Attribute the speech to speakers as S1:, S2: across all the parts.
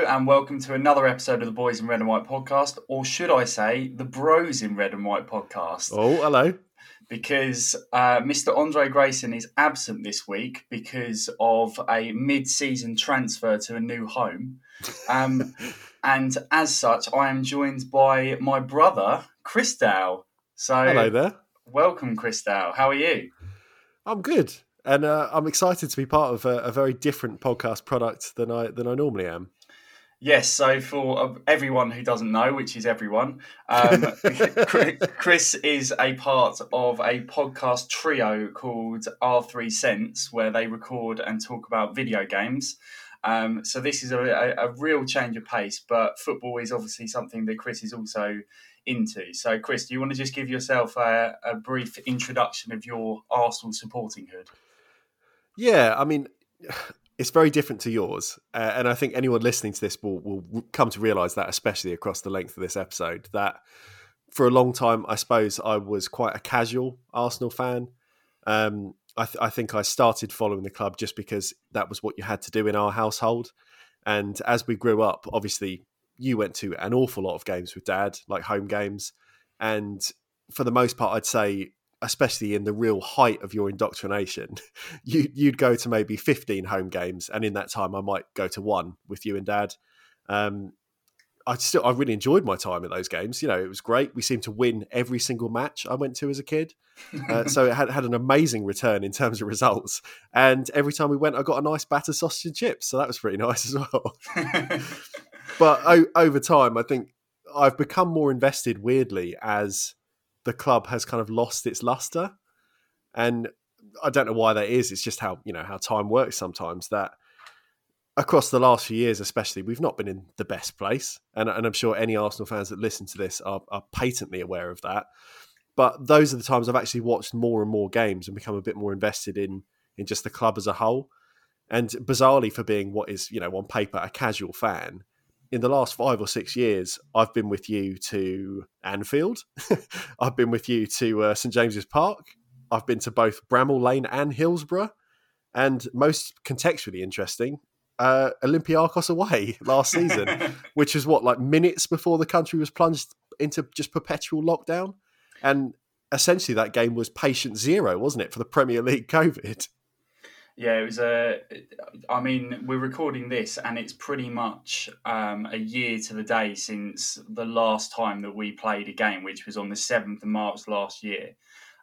S1: Hello and welcome to another episode of the Boys in Red and White podcast, or should I say, the Bros in Red and White podcast.
S2: Oh, hello.
S1: Because uh, Mr. Andrei Grayson is absent this week because of a mid season transfer to a new home. Um, and as such, I am joined by my brother, Chris Dow. So,
S2: Hello there.
S1: welcome, Chris Dow. How are you?
S2: I'm good, and uh, I'm excited to be part of a, a very different podcast product than I than I normally am.
S1: Yes, so for uh, everyone who doesn't know, which is everyone, um, Chris is a part of a podcast trio called R3 Cents, where they record and talk about video games. Um, so this is a, a, a real change of pace, but football is obviously something that Chris is also into. So, Chris, do you want to just give yourself a, a brief introduction of your Arsenal supporting hood?
S2: Yeah, I mean, it's very different to yours, uh, and I think anyone listening to this will will come to realise that, especially across the length of this episode, that for a long time, I suppose I was quite a casual Arsenal fan. Um, I, th- I think I started following the club just because that was what you had to do in our household. And as we grew up, obviously, you went to an awful lot of games with dad, like home games. And for the most part, I'd say especially in the real height of your indoctrination, you, you'd go to maybe 15 home games. And in that time, I might go to one with you and dad. Um, I still, I really enjoyed my time at those games. You know, it was great. We seemed to win every single match I went to as a kid. Uh, so it had, had an amazing return in terms of results. And every time we went, I got a nice batter sausage and chips. So that was pretty nice as well. but o- over time, I think I've become more invested weirdly as the club has kind of lost its luster. And I don't know why that is. It's just how, you know, how time works sometimes that across the last few years, especially, we've not been in the best place. And, and I'm sure any Arsenal fans that listen to this are, are patently aware of that. But those are the times I've actually watched more and more games and become a bit more invested in in just the club as a whole. And bizarrely, for being what is, you know, on paper a casual fan, in the last five or six years, I've been with you to Anfield. I've been with you to uh, St James's Park. I've been to both Bramall Lane and Hillsborough. And most contextually interesting, uh, Olympiacos away last season, which is what, like minutes before the country was plunged into just perpetual lockdown. And essentially, that game was patient zero, wasn't it, for the Premier League COVID?
S1: Yeah, it was a. I mean, we're recording this, and it's pretty much um, a year to the day since the last time that we played a game, which was on the seventh of March last year,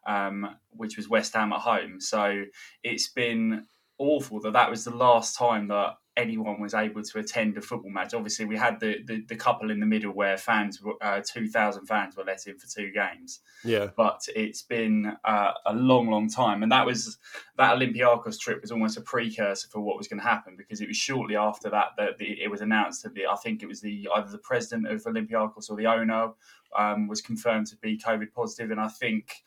S1: um, which was West Ham at home. So it's been awful that that was the last time that anyone was able to attend a football match. Obviously, we had the the, the couple in the middle where fans, uh, two thousand fans, were let in for two games.
S2: Yeah,
S1: but it's been uh, a long, long time, and that was that Olympiacos trip was almost a precursor for what was going to happen because it was shortly after that that the, it was announced that the I think it was the either the president of Olympiacos or the owner um, was confirmed to be COVID positive, and I think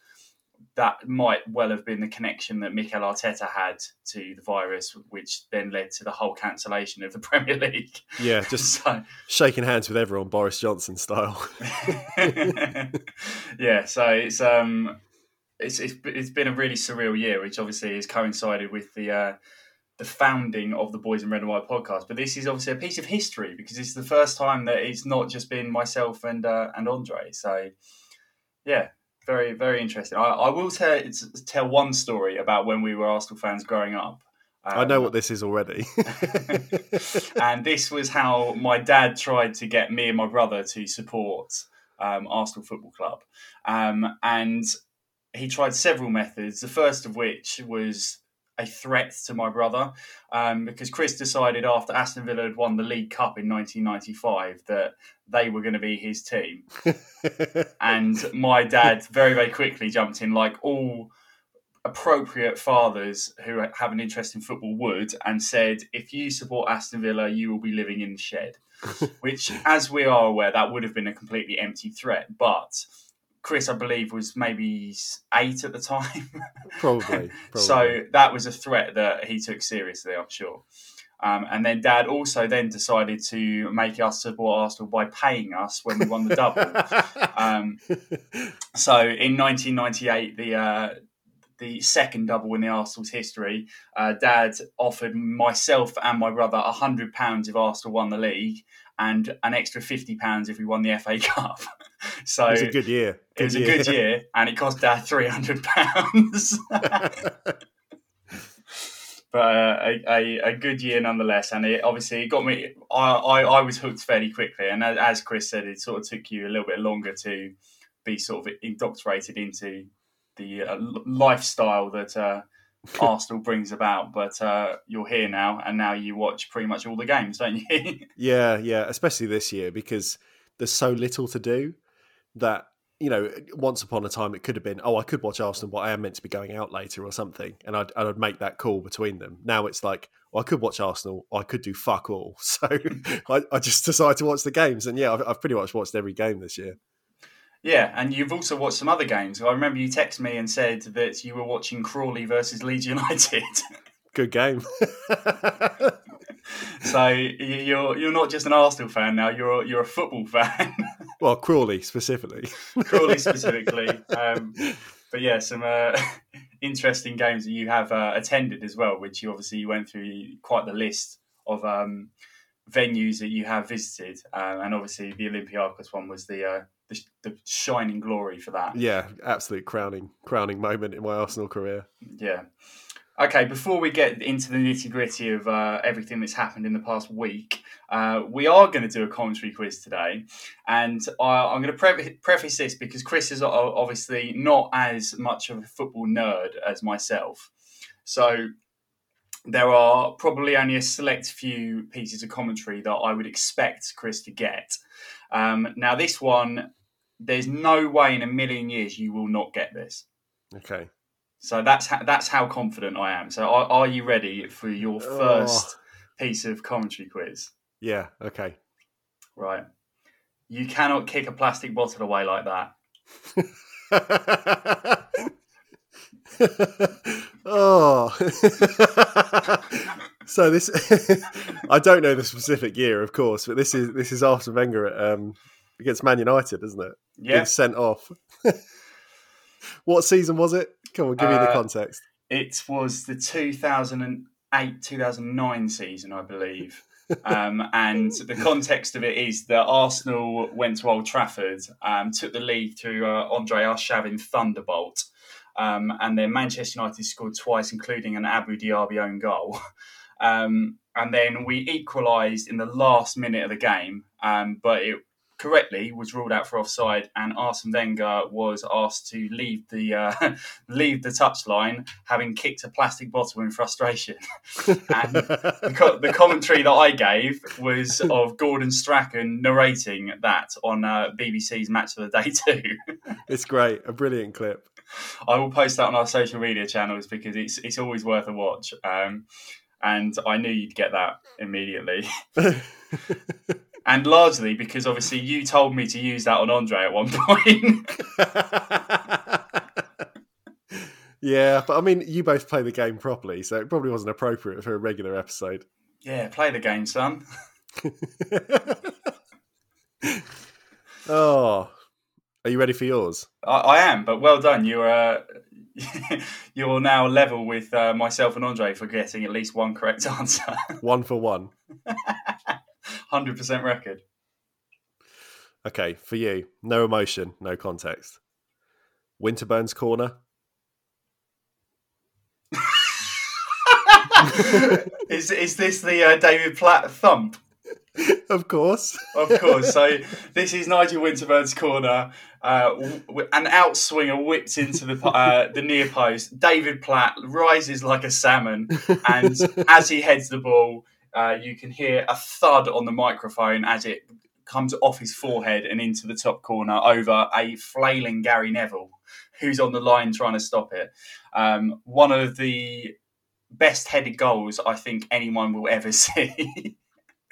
S1: that might well have been the connection that Mikel Arteta had to the virus, which then led to the whole cancellation of the Premier League.
S2: Yeah, just so, shaking hands with everyone, Boris Johnson style.
S1: yeah, so it's um, it's, it's it's been a really surreal year, which obviously has coincided with the. Uh, the founding of the Boys in Red and White podcast, but this is obviously a piece of history because it's the first time that it's not just been myself and uh, and Andrei. So, yeah, very very interesting. I, I will tell tell one story about when we were Arsenal fans growing up.
S2: Um, I know what this is already.
S1: and this was how my dad tried to get me and my brother to support um, Arsenal Football Club. Um, and he tried several methods, the first of which was a threat to my brother um, because Chris decided after Aston Villa had won the League Cup in 1995 that they were going to be his team. and my dad very, very quickly jumped in, like all appropriate fathers who have an interest in football would, and said, if you support Aston Villa, you will be living in the shed. Which, as we are aware, that would have been a completely empty threat. But Chris, I believe, was maybe eight at the time.
S2: probably, probably.
S1: So that was a threat that he took seriously, I'm sure. Um, and then Dad also then decided to make us support Arsenal by paying us when we won the double. um, so in 1998, the uh, the second double in the Arsenal's history. Uh, Dad offered myself and my brother a hundred pounds if Arsenal won the league, and an extra fifty pounds if we won the FA Cup. so
S2: it was a good year.
S1: Good it was year. a good year, and it cost Dad three hundred pounds. but uh, a, a, a, good year nonetheless. And it obviously it got me. I, I, I was hooked fairly quickly, and as, Chris said, it sort of took you a little bit longer to be sort of indoctrinated into the uh, lifestyle that uh, Arsenal brings about. But uh, you're here now, and now you watch pretty much all the games, don't you?
S2: yeah, yeah. Especially this year because there's so little to do that you know, once upon a time it could have been, oh, I could watch Arsenal, but I am meant to be going out later or something, and I'd, I'd make that call between them. Now it's like, well, I could watch Arsenal, I could do fuck all. So I, I, just decided to watch the games, and yeah, I've, I've, pretty much watched every game this year.
S1: Yeah, and you've also watched some other games. I remember you texted me and said that you were watching Crawley versus Leeds United.
S2: Good game.
S1: so you're you're not just an Arsenal fan now. You're you're a football fan.
S2: Well, Crawley specifically.
S1: Crawley specifically. Um, but yeah, some uh, interesting games that you have uh, attended as well, which you obviously you went through quite the list of um, venues that you have visited, uh, and obviously the Olympiacos one was the, uh, the, the shining glory for that.
S2: Yeah, absolute crowning crowning moment in my Arsenal career.
S1: Yeah. Okay, before we get into the nitty gritty of uh, everything that's happened in the past week, uh, we are going to do a commentary quiz today. And I, am going to pre- preface this because Chris is obviously not as much of a football nerd as myself. So there are probably only a select few pieces of commentary that I would expect Chris to get. Um, now, this one, there's no way in a million years you will not get this.
S2: Okay.
S1: So that's how, that's how confident I am. So are, are you ready for your first oh. piece of commentary quiz?
S2: Yeah. Okay.
S1: Right. You cannot kick a plastic bottle away like that.
S2: oh. so this I don't know the specific year, of course, but this is this is Arsene Wenger at, um, against Man United, isn't it?
S1: Yeah. Being
S2: sent off. What season was it? Come on, give uh, me the uh, context.
S1: It was the 2008 2009 season, I believe. um, and the context of it is that Arsenal went to Old Trafford, um, took the lead through uh, Andre Arshavin Thunderbolt, um, and then Manchester United scored twice, including an Abou Diaby own goal. Um, and then we equalised in the last minute of the game, um, but it correctly was ruled out for offside, and Arsene Wenger was asked to leave the uh, leave the touchline, having kicked a plastic bottle in frustration. and the, co- the, commentary that I gave was of Gordon Strachan narrating that on uh, BBC's Match of the Day 2.
S2: it's great, a brilliant clip.
S1: I will post that on our social media channels because it's it's always worth a watch. Um, and I knew you'd get that immediately and largely because obviously you told me to use that on Andrei at one point.
S2: yeah, but I mean, you both play the game properly, so it probably wasn't appropriate for a regular episode.
S1: Yeah, play the game, son.
S2: oh, are you ready for yours?
S1: I, I am, but well done. You're uh, you're now level with uh, myself and Andrei for getting at least one correct answer.
S2: one for one.
S1: 100% record.
S2: Okay, for you, no emotion, no context. Winterburn's corner.
S1: is is this the uh, David Platt thump?
S2: Of course,
S1: of course. So this is Nigel Winterburn's corner. Uh, w- an outswinger whips into the uh, the near post. David Platt rises like a salmon, and as he heads the ball, uh, you can hear a thud on the microphone as it comes off his forehead and into the top corner over a flailing Gary Neville, who's on the line trying to stop it. Um, one of the best headed goals I think anyone will ever see.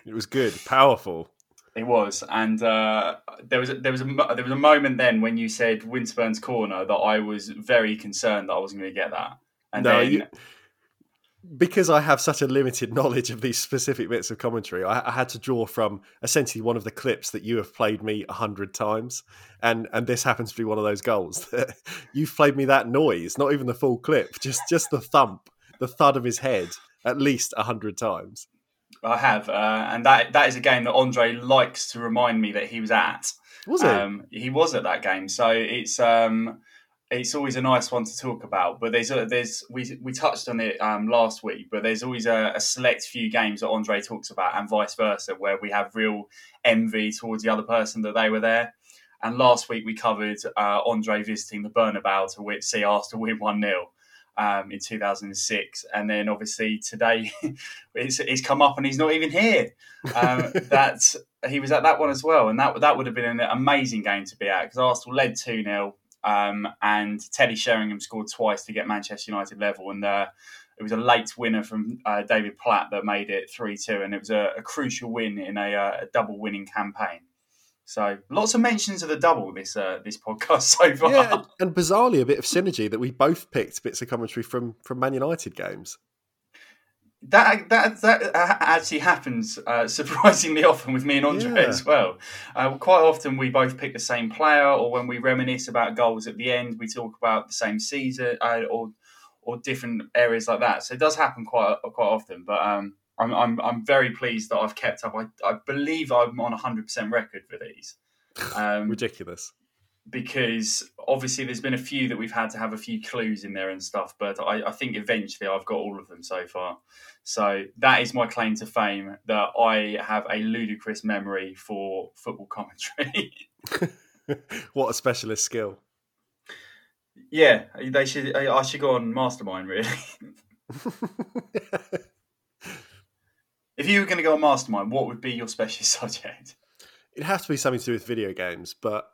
S2: it was good, powerful.
S1: It was, and uh, there was a, there was a there was a moment then when you said Winterburn's corner that I was very concerned that I wasn't going to get that. And
S2: no,
S1: then,
S2: you, because I have such a limited knowledge of these specific bits of commentary, I, I, had to draw from essentially one of the clips that you have played me a hundred times, and and this happens to be one of those goals. You've played me that noise, not even the full clip, just just the thump, the thud of his head, at least a hundred times.
S1: I have, uh, and that that is a game that Andrei likes to remind me that he was at.
S2: Was he? Um,
S1: he was at that game, so it's. Um, it's always a nice one to talk about. But there's a, there's we we touched on it um, last week, but there's always a, a, select few games that Andrei talks about, and vice versa, where we have real envy towards the other person that they were there. And last week we covered uh, Andrei visiting the Bernabeu to win, see Arsenal win one 0 um, in 2006, and then obviously today it's, it's come up and he's not even here. Um, that he was at that one as well, and that that would have been an amazing game to be at because Arsenal led two 0 um, and Teddy Sheringham scored twice to get Manchester United level. And uh, it was a late winner from uh, David Platt that made it 3 2. And it was a, a crucial win in a, uh, a, double winning campaign. So lots of mentions of the double this uh, this podcast so far. Yeah,
S2: and, and bizarrely a bit of synergy that we both picked bits of commentary from from Man United games
S1: that that that actually happens uh, surprisingly often with me and Andrei yeah. as well. Uh, quite often we both pick the same player, or when we reminisce about goals at the end, we talk about the same season uh, or or different areas like that. So it does happen quite quite often. But um, I'm, I'm I'm very pleased that I've kept up. I, I believe I'm on 100 percent record for these.
S2: Um, Ridiculous
S1: because obviously there's been a few that we've had to have a few clues in there and stuff, but I, I, think eventually I've got all of them so far. So that is my claim to fame that I have a ludicrous memory for football commentary.
S2: what a specialist skill!
S1: Yeah, they should. I should go on Mastermind really. if you were going to go on Mastermind, what would be your specialist subject?
S2: It'd have to be something to do with video games, but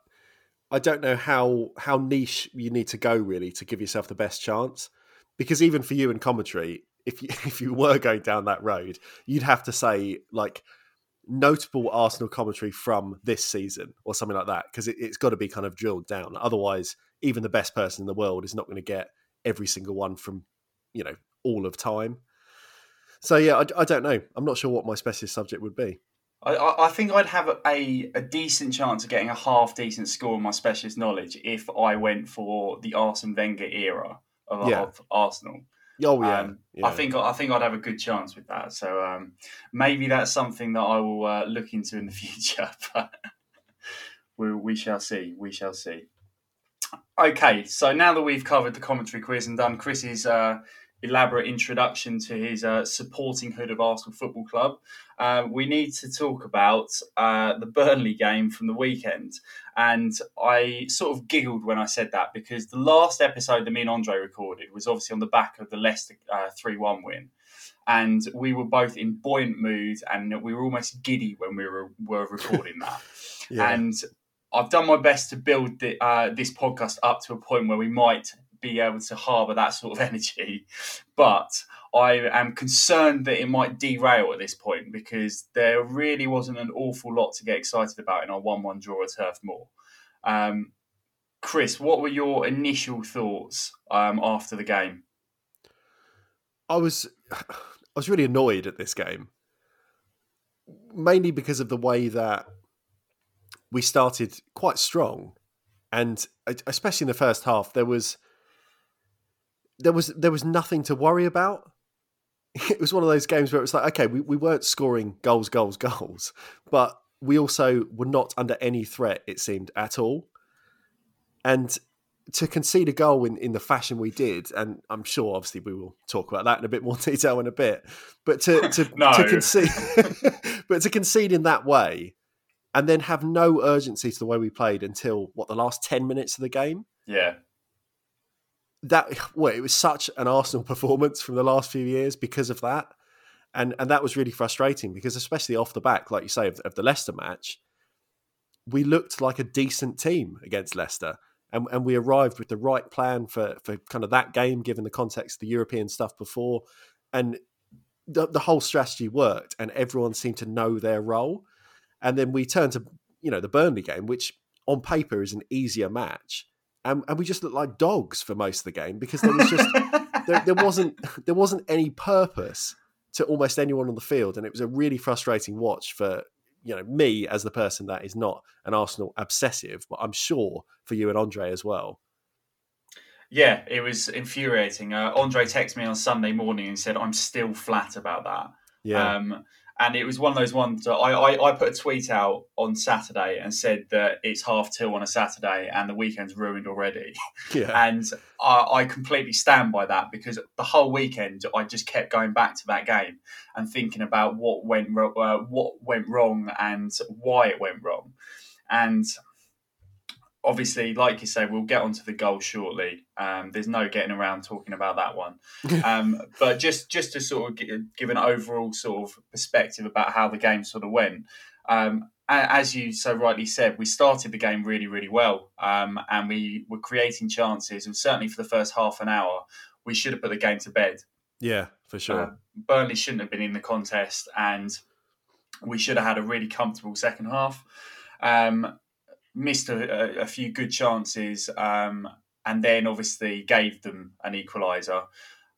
S2: I don't know how how niche you need to go really to give yourself the best chance. Because even for you in commentary, if you if you were going down that road, you'd have to say like notable Arsenal commentary from this season or something like that because it, has got to be kind of drilled down. Otherwise, even the best person in the world is not going to get every single one from you know all of time. So yeah, I, I don't know. I'm not sure what my specialist subject would be.
S1: I, I think I'd have a, a decent chance of getting a half decent score on my specialist knowledge if I went for the Arsene Wenger era of, yeah. of Arsenal.
S2: Oh yeah. Um, yeah.
S1: I think I think I'd have a good chance with that. So um, maybe that's something that I will uh, look into in the future. But we, we shall see. We shall see. Okay, so now that we've covered the commentary quiz and done Chris's uh, elaborate introduction to his uh, supporting hood of Arsenal Football Club, uh, we need to talk about uh, the Burnley game from the weekend. And I sort of giggled when I said that because the last episode that me and Andrei recorded was obviously on the back of the Leicester uh, 3 1 win. And we were both in buoyant mood and we were almost giddy when we were, were recording that. yeah. And I've done my best to build the, uh, this podcast up to a point where we might be able to harbour that sort of energy. But I am concerned that it might derail at this point because there really wasn't an awful lot to get excited about in our 1 1 draw at Turf Moor. Um, Chris, what were your initial thoughts um, after the game?
S2: I was, I was really annoyed at this game, mainly because of the way that we started quite strong, and especially in the first half, there was there was there was nothing to worry about. It was one of those games where it was like, okay, we, we weren't scoring goals, goals, goals, but we also were not under any threat, it seemed, at all. And to concede a goal in, in the fashion we did, and I'm sure obviously we will talk about that in a bit more detail in a bit, but to to,
S1: no.
S2: to concede but to concede in that way and then have no urgency to the way we played until what the last 10 minutes of the game.
S1: Yeah
S2: that well, it was such an Arsenal performance from the last few years because of that, and and that was really frustrating because especially off the back, like you say, of, of the Leicester match, we looked like a decent team against Leicester, and and we arrived with the right plan for for kind of that game, given the context of the European stuff before, and the the whole strategy worked, and everyone seemed to know their role, and then we turned to you know the Burnley game, which on paper is an easier match and, and we just looked like dogs for most of the game because there was just there, there wasn't there wasn't any purpose to almost anyone on the field, and it was a really frustrating watch for you know me as the person that is not an Arsenal obsessive, but I'm sure for you and Andrei as well.
S1: Yeah, it was infuriating. Uh, Andrei texted me on Sunday morning and said, "I'm still flat about that."
S2: Yeah.
S1: Um, and it was one of those ones that I, I, I, put a tweet out on Saturday and said that it's half two on a Saturday and the weekend's ruined already.
S2: Yeah.
S1: And I, I completely stand by that because the whole weekend I just kept going back to that game and thinking about what went uh, what went wrong and why it went wrong. And obviously, like you say, we'll get onto the goal shortly. Um, there's no getting around talking about that one. Um, but just just to sort of give an overall sort of perspective about how the game sort of went. Um, as you so rightly said, we started the game really, really well, um, and we were creating chances. And certainly for the first half an hour, we should have put the game to bed.
S2: Yeah, for sure. Uh,
S1: Burnley shouldn't have been in the contest, and we should have had a really comfortable second half. Um, missed a, a, few good chances, um, and then obviously gave them an equaliser.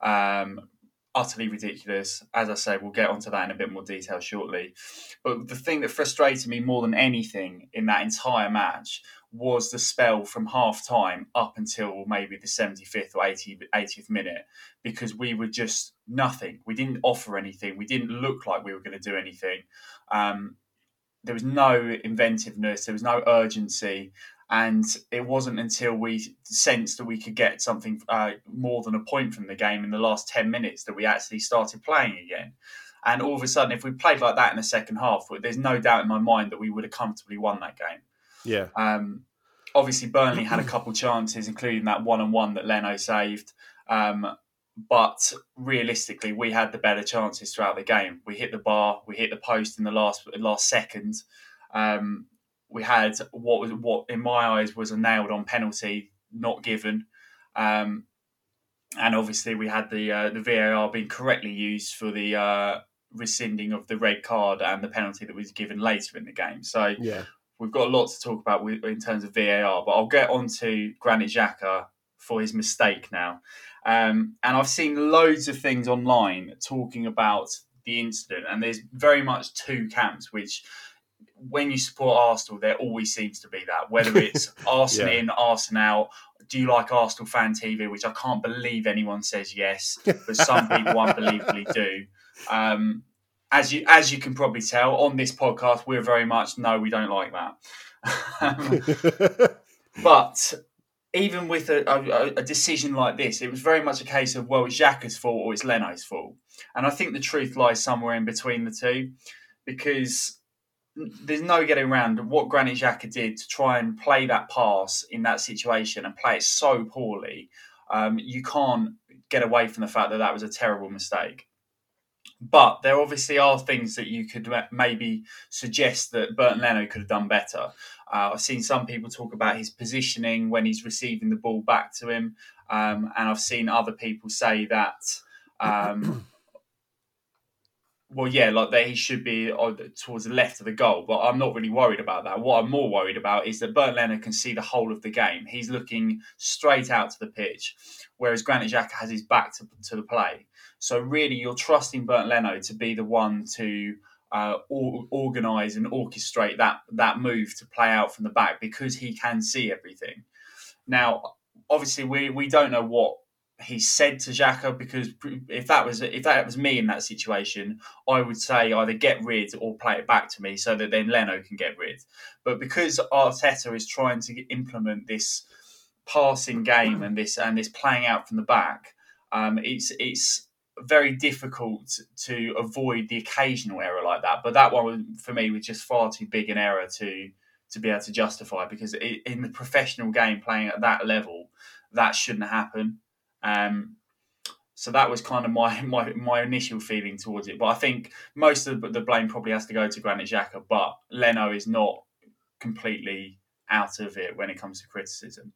S1: Um, utterly ridiculous. As I say, we'll get onto that in a bit more detail shortly. But the thing that frustrated me more than anything in that entire match was the spell from half time up until maybe the 75th or 80, 80th minute because we were just nothing. We didn't offer anything. We didn't look like we were going to do anything. Um, there was no inventiveness, there was no urgency, and it wasn't until we sensed that we could get something uh, more than a point from the game in the last ten minutes that we actually started playing again. And all of a sudden, if we played like that in the second half, there's no doubt in my mind that we would have comfortably won that game.
S2: Yeah.
S1: Um, obviously, Burnley had a couple chances, including that one on one that Leno saved. Um, but realistically, we had the better chances throughout the game. We hit the bar, we hit the post in the last last second. Um, we had what was what in my eyes was a nailed on penalty not given, um, and obviously we had the uh, the VAR being correctly used for the uh, rescinding of the red card and the penalty that was given later in the game. So
S2: yeah.
S1: we've got a lot to talk about in terms of VAR, but I'll get on to Granit Xhaka for his mistake now. Um, and I've seen loads of things online talking about the incident, and there's very much two camps, which when you support Arsenal, there always seems to be that. Whether it's Arsenal yeah. in, Arsenal out, do you like Arsenal fan TV? Which I can't believe anyone says yes, but some people unbelievably do. Um, as you as you can probably tell on this podcast, we're very much no, we don't like that. Um, but even with a, a, a, decision like this, it was very much a case of, well, it's Xhaka's fault or it's Leno's fault. And I think the truth lies somewhere in between the two because there's no getting around what Granit Xhaka did to try and play that pass in that situation and play it so poorly. Um, you can't get away from the fact that that was a terrible mistake. But there obviously are things that you could maybe suggest that Bernd Leno could have done better. Uh, I've seen some people talk about his positioning when he's receiving the ball back to him, um, and I've seen other people say that. Um, well, yeah, like that he should be towards the left of the goal, but I'm not really worried about that. What I'm more worried about is that Bernd Leno can see the whole of the game. He's looking straight out to the pitch, whereas Granit Xhaka has his back to, to the play. So really, you're trusting Bernd Leno to be the one to uh, organize and orchestrate that that move to play out from the back because he can see everything. Now, obviously, we we don't know what he said to Xhaka because if that was if that was me in that situation, I would say either get rid or play it back to me so that then Leno can get rid. But because Arteta is trying to implement this passing game and this and this playing out from the back, um, it's it's very difficult to avoid the occasional error like that. But that one for me was just far too big an error to to be able to justify because in the professional game playing at that level, that shouldn't happen. Um, so that was kind of my, my my initial feeling towards it. But I think most of the blame probably has to go to Granit Xhaka, but Leno is not completely out of it when it comes to criticism.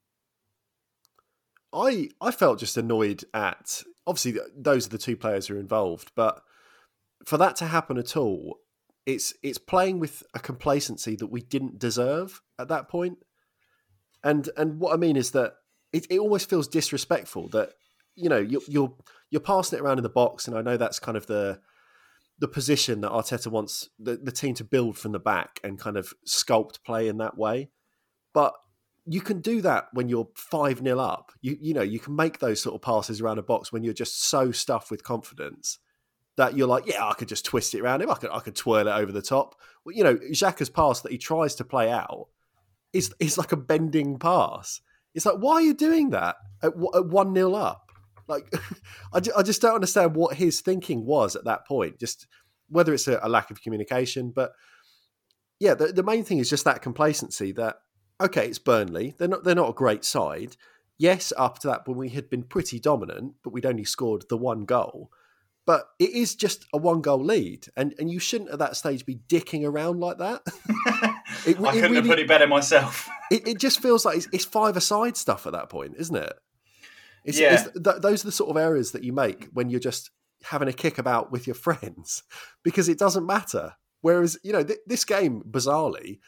S2: I I felt just annoyed at obviously those are the two players who are involved, but for that to happen at all, it's it's playing with a complacency that we didn't deserve at that point. And and what I mean is that it, it almost feels disrespectful that you know you're, you're you're passing it around in the box, and I know that's kind of the the position that Arteta wants the, the team to build from the back and kind of sculpt play in that way. But you can do that when you're 5 0 up. You you know, you can make those sort of passes around a box when you're just so stuffed with confidence that you're like, yeah, I could just twist it around him. I could I could twirl it over the top. Well, you know, Xhaka's pass that he tries to play out is is like a bending pass. It's like, why are you doing that at, at 1 0 up? Like, I, I just don't understand what his thinking was at that point. Just whether it's a, a lack of communication, but yeah, the, the main thing is just that complacency that okay, it's Burnley. They're not they're not a great side. Yes, up to that point we had been pretty dominant, but we'd only scored the one goal. But it is just a one goal lead, and, and you shouldn't at that stage be dicking around like that.
S1: it, I couldn't really, have put it better myself.
S2: it, it just feels like it's, it's five aside stuff at that point, isn't it? It's, yeah. It's, th- those are the sort of errors that you make when you're just having a kick about with your friends because it doesn't matter. Whereas, you know, th- this game, bizarrely,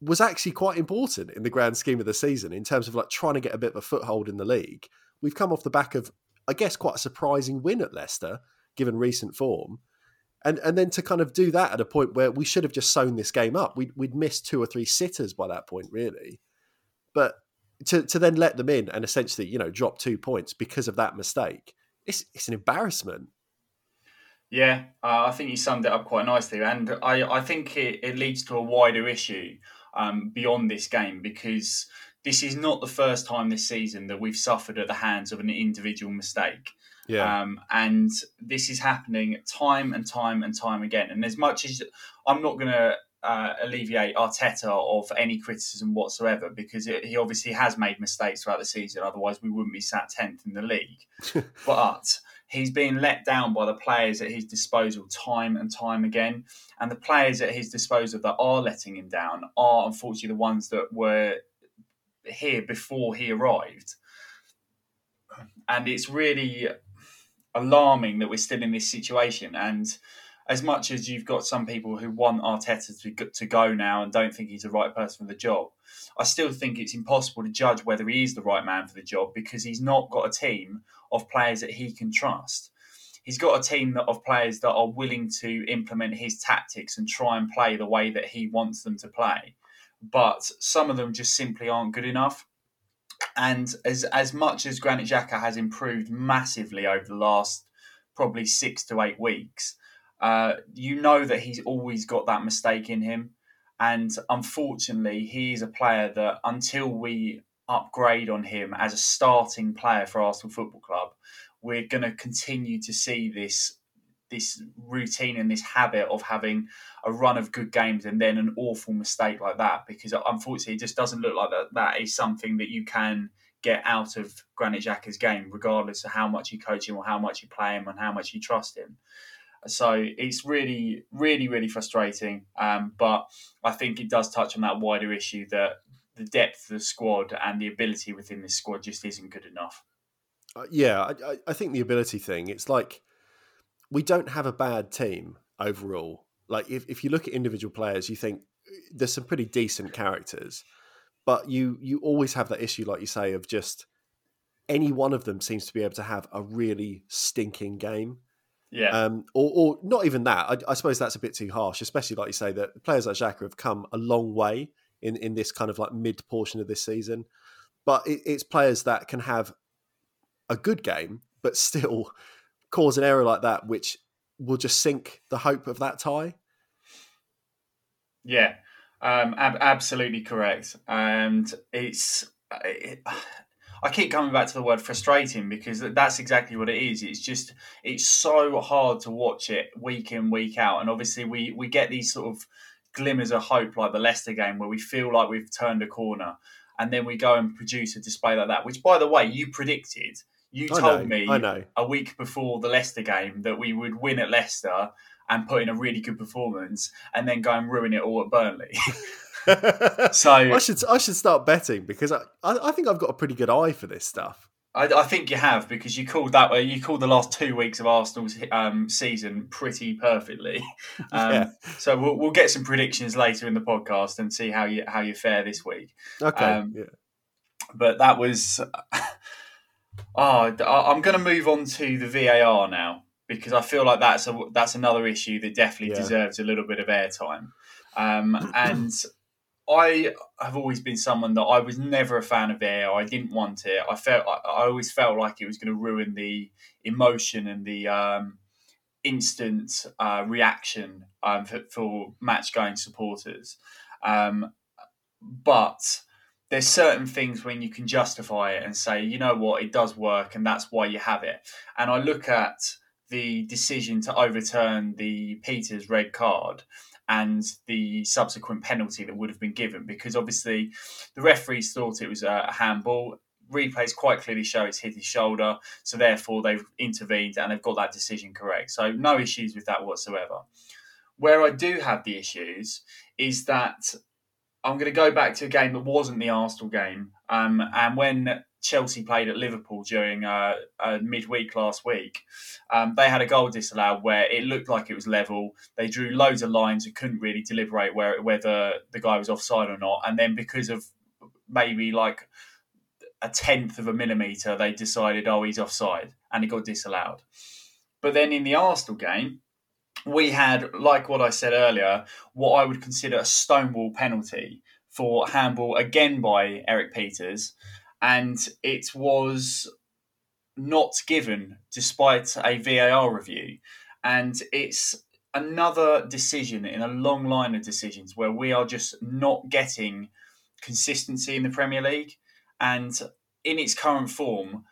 S2: was actually quite important in the grand scheme of the season in terms of like trying to get a bit of a foothold in the league. We've come off the back of, I guess, quite a surprising win at Leicester, given recent form. And and then to kind of do that at a point where we should have just sewn this game up. We'd, we'd missed two or three sitters by that point, really. But to, to then let them in and essentially, you know, drop two points because of that mistake, it's, it's an embarrassment.
S1: Yeah, uh, I think you summed it up quite nicely. And I, I think it, it leads to a wider issue um, beyond this game because this is not the first time this season that we've suffered at the hands of an individual mistake. Yeah. Um, and this is happening time and time and time again. And as much as I'm not going to uh, alleviate Arteta of any criticism whatsoever because it, he obviously has made mistakes throughout the season. Otherwise, we wouldn't be sat 10th in the league. but he's being let down by the players at his disposal time and time again. And the players at his disposal that are letting him down are unfortunately the ones that were here before he arrived. And it's really alarming that we're still in this situation. And as much as you've got some people who want Arteta to, to go now and don't think he's the right person for the job, I still think it's impossible to judge whether he is the right man for the job because he's not got a team of players that he can trust. He's got a team of players that are willing to implement his tactics and try and play the way that he wants them to play. But some of them just simply aren't good enough. And as as much as Granit Xhaka has improved massively over the last probably six to eight weeks, uh, you know that he's always got that mistake in him. And unfortunately, he is a player that until we upgrade on him as a starting player for Arsenal Football Club, we're going to continue to see this this routine and this habit of having a run of good games and then an awful mistake like that. Because unfortunately it just doesn't look like that. That is something that you can get out of Granit Xhaka's game regardless of how much you coach him or how much you play him and how much you trust him so it's really really really frustrating um, but I think it does touch on that wider issue that the depth of the squad and the ability within this squad just isn't good enough.
S2: Uh, yeah, I, I think the ability thing, it's like we don't have a bad team overall. Like if, if you look at individual players, you think there's some pretty decent characters, but you you always have that issue, like you say, of just any one of them seems to be able to have a really stinking game.
S1: Yeah.
S2: Um, or, or not even that. I, I, suppose that's a bit too harsh, especially like you say that players like Xhaka have come a long way in in this kind of like mid portion of this season. But it, it's players that can have a good game, but still cause an error like that, which will just sink the hope of that tie.
S1: Yeah, um, ab- absolutely correct. And it's, it, I keep coming back to the word frustrating because that's exactly what it is. It's just, it's so hard to watch it week in, week out. And obviously, we, we get these sort of glimmers of hope like the Leicester game where we feel like we've turned a corner and then we go and produce a display like that, which by the way, you predicted. You told
S2: know,
S1: me
S2: I know.
S1: a week before the Leicester game that we would win at Leicester and put in a really good performance and then go and ruin it all at Burnley. so
S2: I should I should start betting because I, I think I've got a pretty good eye for this stuff.
S1: I, I, think you have because you called that way. You called the last two weeks of Arsenal's um, season pretty perfectly. Um, yeah. So we'll, we'll get some predictions later in the podcast and see how you how you fare this week.
S2: Okay. Um, yeah.
S1: But that was. Oh, I'm going to move on to the VAR now because I feel like that's a that's another issue that definitely yeah. deserves a little bit of airtime. Um, and I have always been someone that I was never a fan of VAR. I didn't want it. I felt I always felt like it was going to ruin the emotion and the um, instant uh, reaction um, for, for match going supporters. Um, but there's certain things when you can justify it and say, you know what, it does work, and that's why you have it. And I look at the decision to overturn the Pieters red card and the subsequent penalty that would have been given because obviously the referees thought it was a handball. Replays quite clearly show it's hit his shoulder, so therefore they've intervened and they've got that decision correct. So no issues with that whatsoever. Where I do have the issues is that I'm going to go back to a game that wasn't the Arsenal game, um, and when Chelsea played at Liverpool during uh, a midweek last week, um, they had a goal disallowed where it looked like it was level. They drew loads of lines and couldn't really deliberate where, whether the guy was offside or not. And then because of maybe like a tenth of a millimetre, they decided, oh, he's offside, and it got disallowed. But then in the Arsenal game, we had, like what I said earlier, what I would consider a stonewall penalty for handball again by Erik Pieters and it was not given despite a VAR review. And it's another decision in a long line of decisions where we are just not getting consistency in the Premier League. And in its current form,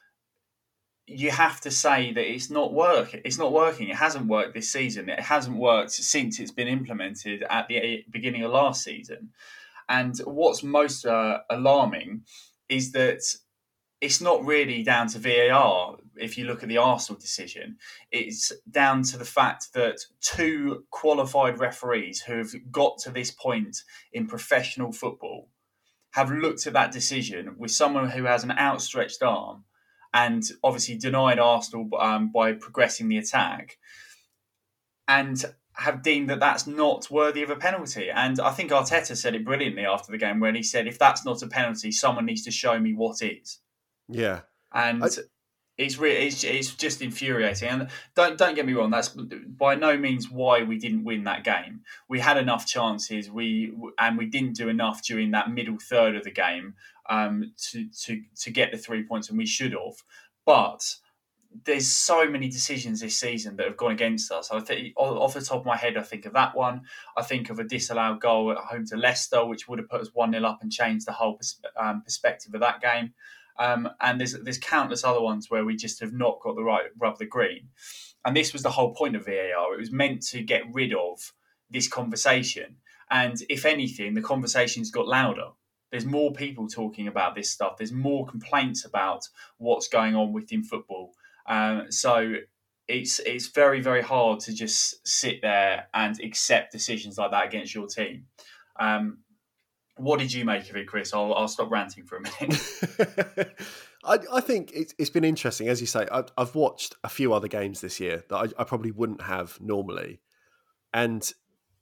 S1: you have to say that it's not work. It's not working. It hasn't worked this season. It hasn't worked since it's been implemented at the beginning of last season. And what's most uh, alarming is that it's not really down to VAR. If you look at the Arsenal decision, it's down to the fact that two qualified referees who have got to this point in professional football have looked at that decision with someone who has an outstretched arm and obviously denied Arsenal um, by progressing the attack and have deemed that that's not worthy of a penalty. And I think Arteta said it brilliantly after the game when he said, if that's not a penalty, someone needs to show me what is.
S2: Yeah.
S1: And I... it's really it's, it's just infuriating. And don't don't get me wrong, that's by no means why we didn't win that game. We had enough chances. We and we didn't do enough during that middle third of the game um, to to to get the three points, and we should have. But there's so many decisions this season that have gone against us. I think off the top of my head, I think of that one. I think of a disallowed goal at home to Leicester, which would have put us one 0 up and changed the whole um, perspective of that game. Um, and there's there's countless other ones where we just have not got the right rub the green. And this was the whole point of VAR. It was meant to get rid of this conversation. And if anything, the conversation's got louder. There's more people talking about this stuff. There's more complaints about what's going on within football. Um, so it's it's very very hard to just sit there and accept decisions like that against your team. Um, what did you make of it, Chris? I'll, I'll stop ranting for a
S2: minute. I, I, think it's, it's been interesting, as you say. I've, I've watched a few other games this year that I, I probably wouldn't have normally, and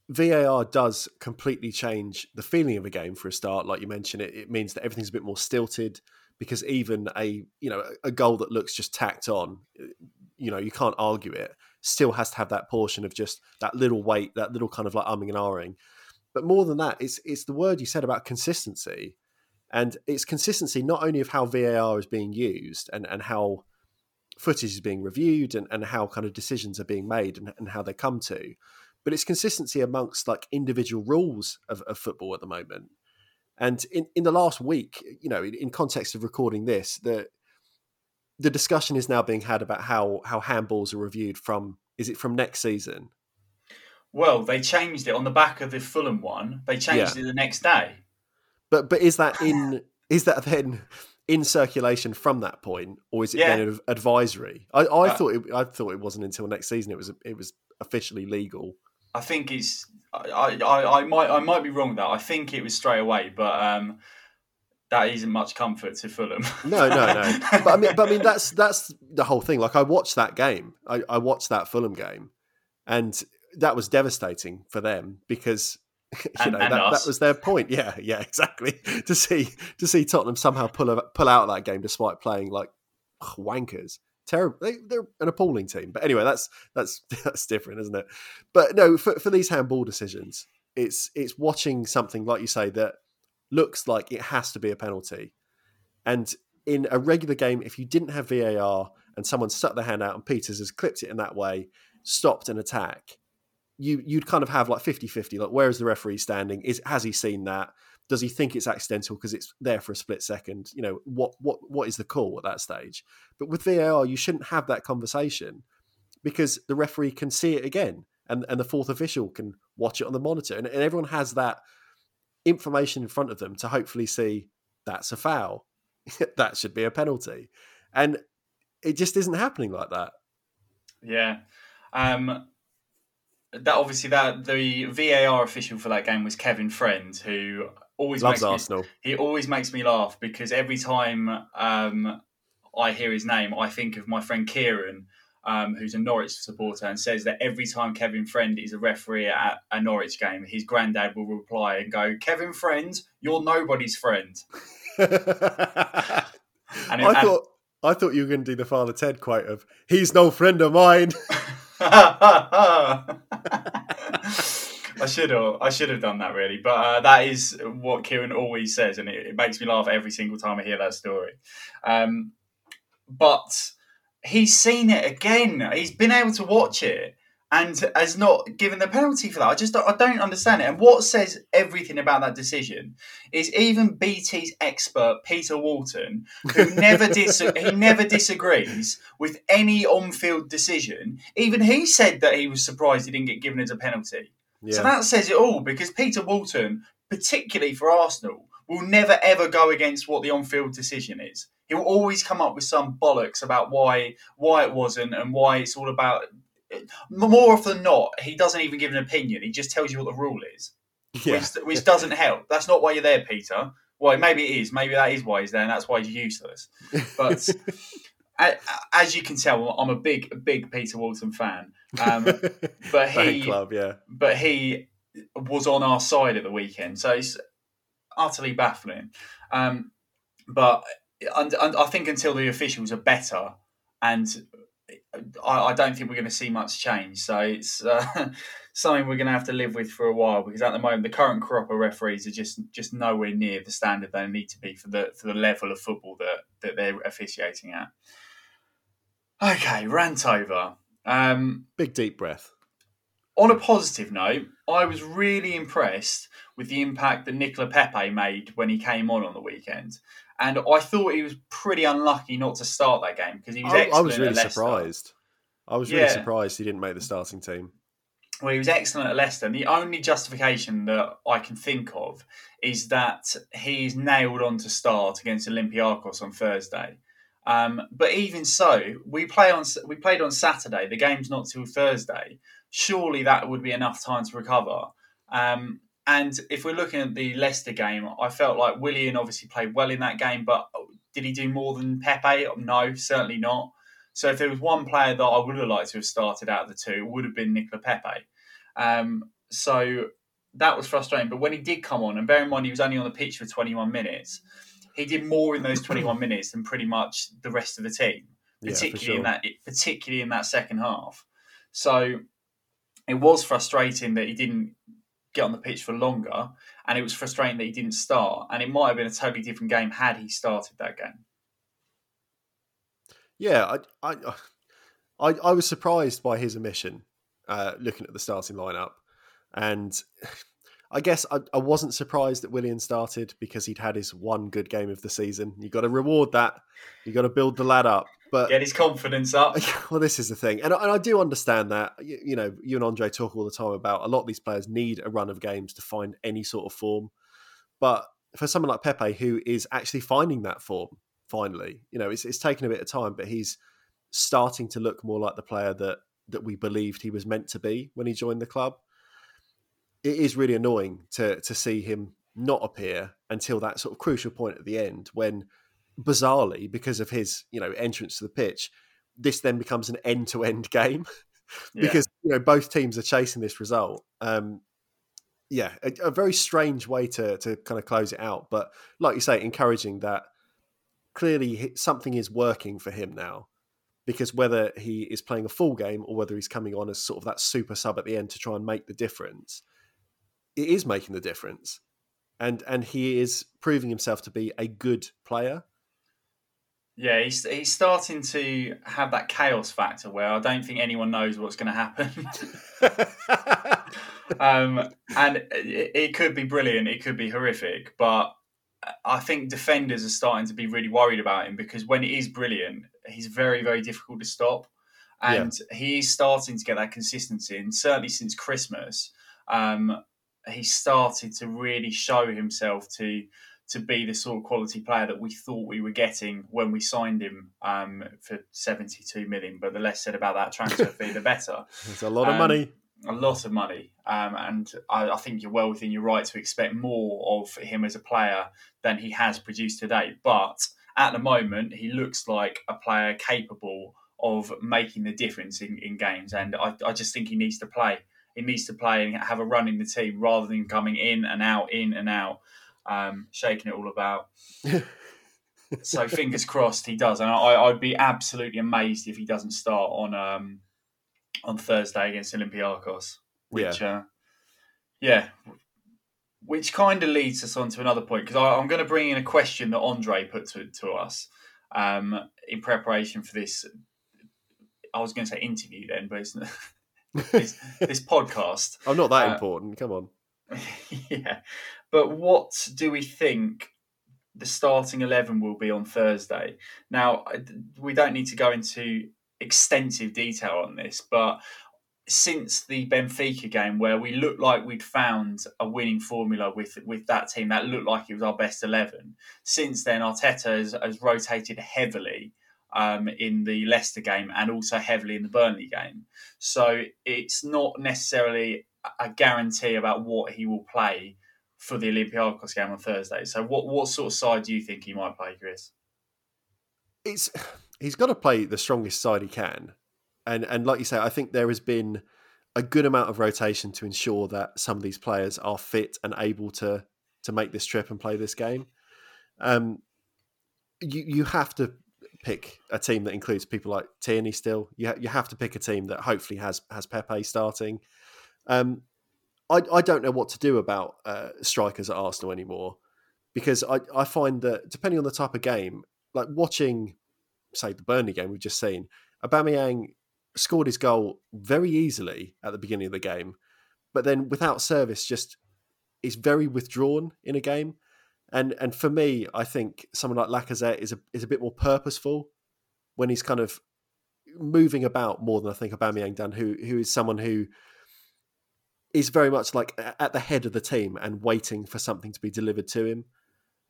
S2: VAR does completely change the feeling of a game for a start. Like you mentioned, it, it means that everything's a bit more stilted because even a you know a goal that looks just tacked on, eh, you know you can't argue it. Still has to have that portion of just that little weight, that little kind of like umming and ahhing. But more than that, it's it's the word you said about consistency, and it's consistency not only of how VAR is being used and and how footage is being reviewed and, and how kind of decisions are being made and, and how they come to, but it's consistency amongst like individual rules of, of football at the moment. And in, in the last week, you know, in, in context of recording this, the the discussion is now being had about how how handballs are reviewed from is it from next season?
S1: Well, they changed it on the back of the Fulham one. They changed yeah. it the next day.
S2: But but is that in is that then in circulation from that point, or is it yeah. then advisory? I, I uh, thought it, I thought it wasn't until next season it was it was officially legal.
S1: I think it's I, I, I might I might be wrong though. I think it was straight away, but um, that isn't much comfort to Fulham.
S2: no, no, no. But I mean, but I mean that's that's the whole thing. Like I watched that game. I, I watched that Fulham game, and that was devastating for them because you and, know that, that was their point. Yeah, yeah, exactly. to see to see Tottenham somehow pull a, pull out that game despite playing like wankers. Terrible. They, they're an appalling team. But anyway, that's that's that's different, isn't it? But no, for, for these handball decisions, it's it's watching something like you say that looks like it has to be a penalty, and in a regular game, if you didn't have VAR and someone stuck their hand out and Pieters has clipped it in that way, stopped an attack, you you'd kind of have like 50-50 like where is the referee standing is has he seen that does he think it's accidental because it's there for a split second? You know what what what is the call at that stage? But with VAR you shouldn't have that conversation because the referee can see it again and and the fourth official can watch it on the monitor. And, and everyone has that information in front of them to hopefully see that's a foul. That should be a penalty. And it just isn't happening like that.
S1: Yeah. Um that obviously that the VAR official for that game was Kevin Friend, who always
S2: loves
S1: makes
S2: Arsenal.
S1: Me, he always makes me laugh because every time um, I hear his name, I think of my friend Kieran, um, who's a Norwich supporter, and says that every time Kevin Friend is a referee at a Norwich game, his granddad will reply and go, "Kevin Friend, you're nobody's friend."
S2: and I thought. I thought you were going to do the Father Ted quote of "He's no friend of mine."
S1: I should have I should have done that really, but uh, that is what Kieran always says, and it, it, makes me laugh every single time I hear that story. Um, but he's seen it again. He's been able to watch it, and has not given the penalty for that. I just I don't understand it. And what says everything about that decision is even BT's expert Peter Walton, who never dis- he never disagrees with any on-field decision. Even he said that he was surprised he didn't get given as a penalty. Yeah. So that says it all because Peter Walton, particularly for Arsenal, will never ever go against what the on-field decision is. He'll always come up with some bollocks about why why it wasn't and why it's all about more often than not, he doesn't even give an opinion. He just tells you what the rule is, yeah. which, which doesn't help. That's not why you're there, Peter. Well, maybe it is. Maybe that is why he's there, and that's why he's useless. But as you can tell, I'm a big, big Peter Walton fan. Um, but he,
S2: club, yeah.
S1: But he was on our side at the weekend, so it's utterly baffling. Um, but and, and I think until the officials are better and I, I, don't think we're going to see much change. So it's uh, something we're going to have to live with for a while because at the moment the current crop of referees are just just nowhere near the standard they need to be for the for the level of football that that they're officiating at. Okay, rant over. Um,
S2: Big deep breath.
S1: On a positive note, I was really impressed with the impact that Nicola Pepe made when he came on on the weekend and I thought he was pretty unlucky not to start that game because he was. I, I
S2: was really surprised. I was really yeah. surprised he didn't make the starting team.
S1: Well, he was excellent at Leicester. And the only justification that I can think of is that he's nailed on to start against Olympiacos on Thursday. Um, but even so, we play on we played on Saturday. The game's not till Thursday. Surely that would be enough time to recover. Um, and if we're looking at the Leicester game, I felt like Willian obviously played well in that game, but did he do more than Pepe? No, certainly not. So if there was one player that I would have liked to have started out of the two, it would have been Nicola Pepe. Um, so that was frustrating. But when he did come on, and bear in mind he was only on the pitch for 21 minutes, he did more in those 21 minutes than pretty much the rest of the team, particularly yeah, sure. in that particularly in that second half. So it was frustrating that he didn't get on the pitch for longer, and it was frustrating that he didn't start. And it might have been a totally different game had he started that game.
S2: Yeah, I I I, I was surprised by his omission, uh, looking at the starting lineup, and I guess I, I wasn't surprised that Willian started because he'd had his one good game of the season. You got to reward that. You got to build the lad up. But
S1: get his confidence up.
S2: Well, this is the thing, and I, and I do understand that. You, you, know, you and Andrei talk all the time about a lot of these players need a run of games to find any sort of form. But for someone like Pepe, who is actually finding that form finally, you know, it's, it's taken a bit of time, but he's starting to look more like the player that that we believed he was meant to be when he joined the club it is really annoying to to see him not appear until that sort of crucial point at the end when bizarrely because of his you know entrance to the pitch this then becomes an end to end game because yeah. you know both teams are chasing this result. Um yeah a, a, very strange way to to kind of close it out but like you say encouraging that clearly something is working for him now. Because whether he is playing a full game or whether he's coming on as sort of that super sub at the end to try and make the difference, it is making the difference. And and he is proving himself to be a good player.
S1: Yeah, he's he's starting to have that chaos factor where I don't think anyone knows what's going to happen. um, and it, it could be brilliant, it could be horrific, but I think defenders are starting to be really worried about him because when it is brilliant, he's very, very difficult to stop. And yeah. he's starting to get that consistency. And certainly since Christmas, um, he started to really show himself to to be the sort of quality player that we thought we were getting when we signed him um, for 72 million. But the less said about that transfer fee, the better.
S2: It's a lot of um, money.
S1: A lot of money. Um, and I, I, think you're well within your right to expect more of him as a player than he has produced today. But at the moment, he looks like a player capable of making the difference in, in games. And I, I just think he needs to play. He needs to play and have a run in the team rather than coming in and out, in and out, um, shaking it all about. so fingers crossed he does. And I, would be absolutely amazed if he doesn't start on um, on Thursday against Olympiacos. Which, yeah, uh, yeah which kind of leads us on to another point because I'm going to bring in a question that Andrei put to, to us um, in preparation for this. I was going to say interview then, but it's this, this podcast.
S2: I'm not that uh, important. Come on.
S1: yeah, but what do we think the starting eleven will be on Thursday? Now, we don't need to go into extensive detail on this, but since the Benfica game where we looked like we'd found a winning formula with with that team that looked like it was our best 11 since then Arteta has, has rotated heavily um, in the Leicester game and also heavily in the Burnley game. So it's not necessarily a guarantee about what he will play for the Olympiacos game on Thursday. So what what sort of side do you think he might play Chris?
S2: It's he's got to play the strongest side he can. And and like you say, I think there has been a good amount of rotation to ensure that some of these players are fit and able to to make this trip and play this game. Um, you you have to pick a team that includes people like Tierney. Still, you ha- you have to pick a team that hopefully has has Pepe starting. Um, I I don't know what to do about uh, strikers at Arsenal anymore because I I find that depending on the type of game, like watching, say the Burnley game we've just seen, Aubameyang scored his goal very easily at the beginning of the game, but then without service, just is very withdrawn in a game. And and for me, I think someone like Lacazette is a is a bit more purposeful when he's kind of moving about more than I think Aubameyang done. Who who is someone who is very much like at the head of the team and waiting for something to be delivered to him.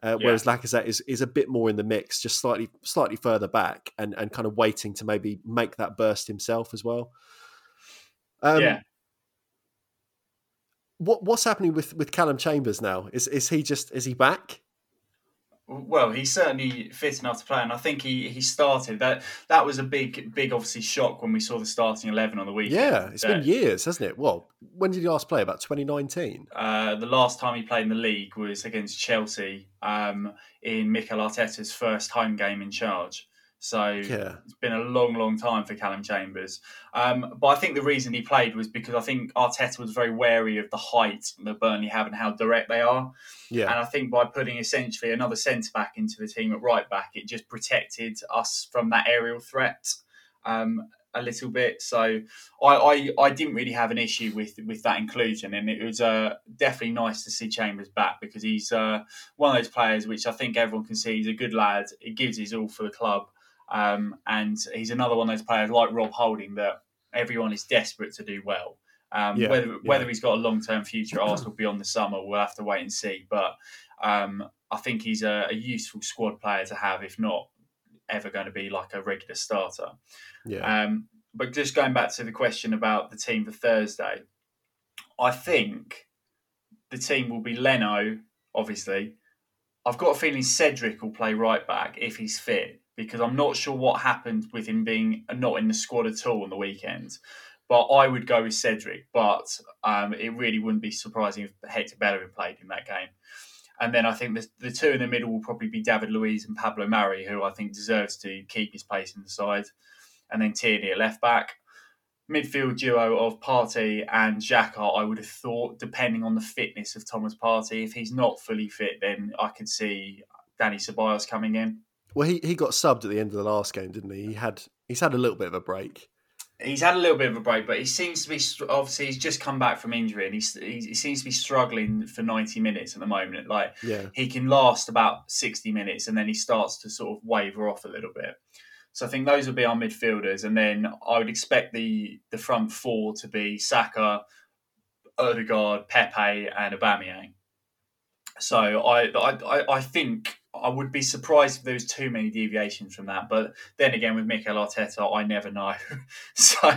S2: Uh, yeah. Whereas Lacazette is is a bit more in the mix, just slightly slightly further back, and and kind of waiting to maybe make that burst himself as well.
S1: Um, yeah.
S2: What what's happening with with Calum Chambers now? Is is he just is he back?
S1: Well, he's certainly fit enough to play, and I think he, he started. That that was a big big obviously shock when we saw the starting eleven on the weekend.
S2: Yeah, it's been years, hasn't it? Well, when did he last play? About twenty nineteen.
S1: Uh, the last time he played in the league was against Chelsea um, in Mikel Arteta's first home game in charge. So yeah. it's been a long, long time for Calum Chambers. Um, but I think the reason he played was because I think Arteta was very wary of the height that Burnley have and how direct they are. Yeah. And I think by putting essentially another centre back into the team at right back, it just protected us from that aerial threat. Um, a little bit. So I, I, I didn't really have an issue with with that inclusion, and it was uh, definitely nice to see Chambers back because he's uh, one of those players which I think everyone can see he's a good lad. He gives his all for the club, um, and he's another one of those players like Rob Holding that everyone is desperate to do well. Um, yeah, whether yeah. whether he's got a long term future at Arsenal beyond the summer, we'll have to wait and see. But um, I think he's a, a, useful squad player to have, if not ever going to be like a regular starter. Yeah. Um, but just going back to the question about the team for Thursday, I think the team will be Leno, obviously. I've got a feeling Cedric will play right back if he's fit because I'm not sure what happened with him being not in the squad at all on the weekend. But I would go with Cedric, but um, it really wouldn't be surprising if Hector Bellerin played in that game. And then I think the, the two in the middle will probably be David Luiz and Pablo Mari, who I think deserves to keep his place in the side. And then Tierney at left back. Midfield duo of Partey and Xhaka, I would have thought, depending on the fitness of Thomas Partey. If he's not fully fit, then I could see Dani Ceballos coming in.
S2: Well, he, he got subbed at the end of the last game, didn't he? He had he's had a little bit of a break.
S1: He's had a little bit of a break, but he seems to be obviously he's just come back from injury and he's, he seems to be struggling for ninety minutes at the moment. Like
S2: yeah.
S1: he can last about sixty minutes and then he starts to sort of waver off a little bit. So I think those would be our midfielders, and then I would expect the the front four to be Saka, Odegaard, Pepe, and Aubameyang. So I, I I think I would be surprised if there was too many deviations from that. But then again, with Mikel Arteta, I never know. so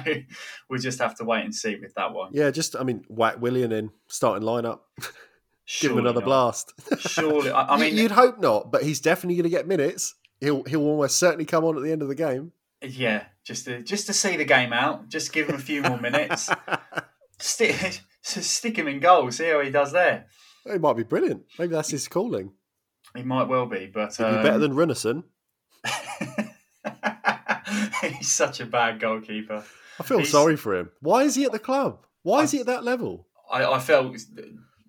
S1: we'll just have to wait and see with that one.
S2: Yeah, just I mean, whack Willian in starting lineup. Give him another
S1: not.
S2: blast.
S1: Surely, I, I mean,
S2: you'd hope not, but he's definitely going to get minutes. He'll he'll almost certainly come on at the end of the game.
S1: Yeah, just to just to see the game out, just give him a few more minutes. stick stick him in goal, see how he does there.
S2: He might be brilliant. Maybe that's his calling.
S1: He might well be, but
S2: He'd be
S1: um,
S2: better than Runarsson.
S1: he's such a bad goalkeeper.
S2: I feel
S1: he's-
S2: sorry for him. Why is he at the club? Why is he at that level?
S1: I, I felt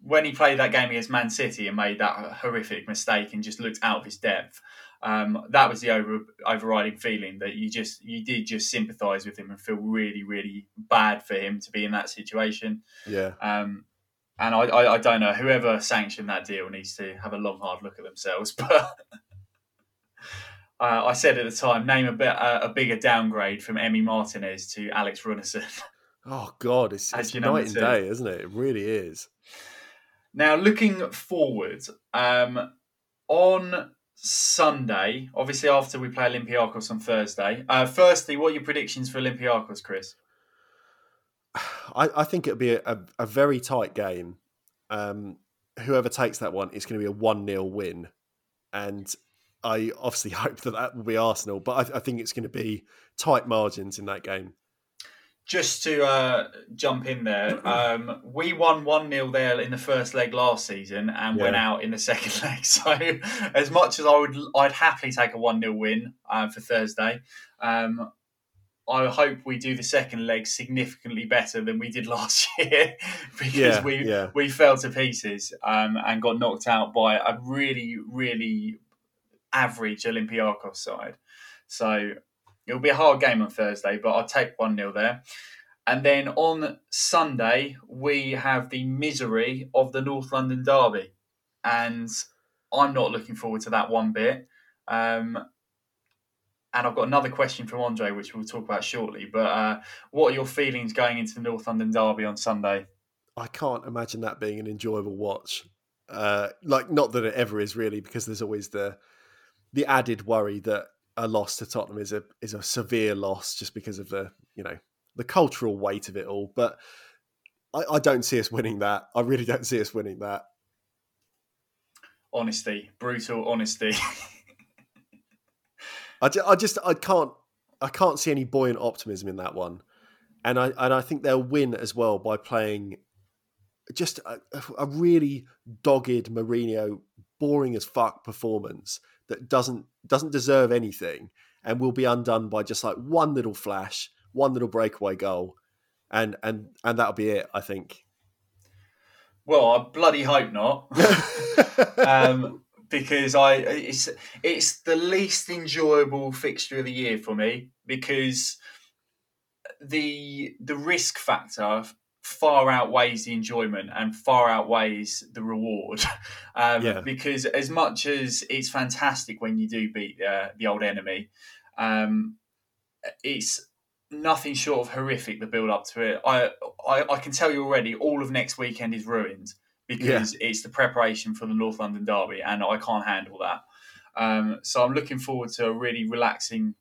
S1: when he played that game against Man City and made that horrific mistake and just looked out of his depth. Um, that was the over, overriding feeling that you just you did just sympathise with him and feel really really bad for him to be in that situation.
S2: Yeah.
S1: Um, and I, I, I don't know whoever sanctioned that deal needs to have a long hard look at themselves. But uh, I said at the time, name a bit uh, a bigger downgrade from Emi Martinez to Alex Runarsson.
S2: Oh God, it's, it's night and day, isn't it? It really is.
S1: Now, looking forward, um, on Sunday, obviously after we play Olympiacos on Thursday. Uh, firstly, what are your predictions for Olympiacos, Chris?
S2: I, I think it'll be a, a, a very tight game. Um, whoever takes that one, it's going to be a one 0 win, and I obviously hope that that will be Arsenal. But I, I think it's going to be tight margins in that game.
S1: Just to uh, jump in there, um, we won 1 0 there in the first leg last season and went out in the second leg. So, as much as I would, I'd happily take a 1 0 win uh, for Thursday. Um, I hope we do the second leg significantly better than we did last year because
S2: Yeah,
S1: we
S2: yeah.
S1: we fell to pieces um, and got knocked out by a really really average Olympiacos side. So it'll be a hard game on Thursday, but I'll take one 0 there. And then on Sunday we have the misery of the North London derby, and I'm not looking forward to that one bit. Um, and I've got another question from Andrei, which we'll talk about shortly. But uh, what are your feelings going into the North London derby on Sunday?
S2: I can't imagine that being an enjoyable watch. Uh, like, not that it ever is really, because there's always the the added worry that a loss to Tottenham is a is a severe loss just because of the you know the cultural weight of it all. But I, I don't see us winning that. I really don't see us winning that.
S1: Honesty, brutal honesty.
S2: I, ju- I just I can't I can't see any buoyant optimism in that one, and I and I think they'll win as well by playing just a, a really dogged Mourinho, boring as fuck performance that doesn't doesn't deserve anything, and will be undone by just like one little flash, one little breakaway goal, and and and that'll be it. I think.
S1: well, I bloody hope not. um, because I it's it's the least enjoyable fixture of the year for me because the the risk factor far outweighs the enjoyment and far outweighs the reward. Um,
S2: Yeah.
S1: Because as much as it's fantastic when you do beat uh, the old enemy, um, it's nothing short of horrific. The build up to it, I, I I can tell you already, all of next weekend is ruined because it's the preparation for the North London derby, and I can't handle that. Um, so I'm looking forward to a really relaxing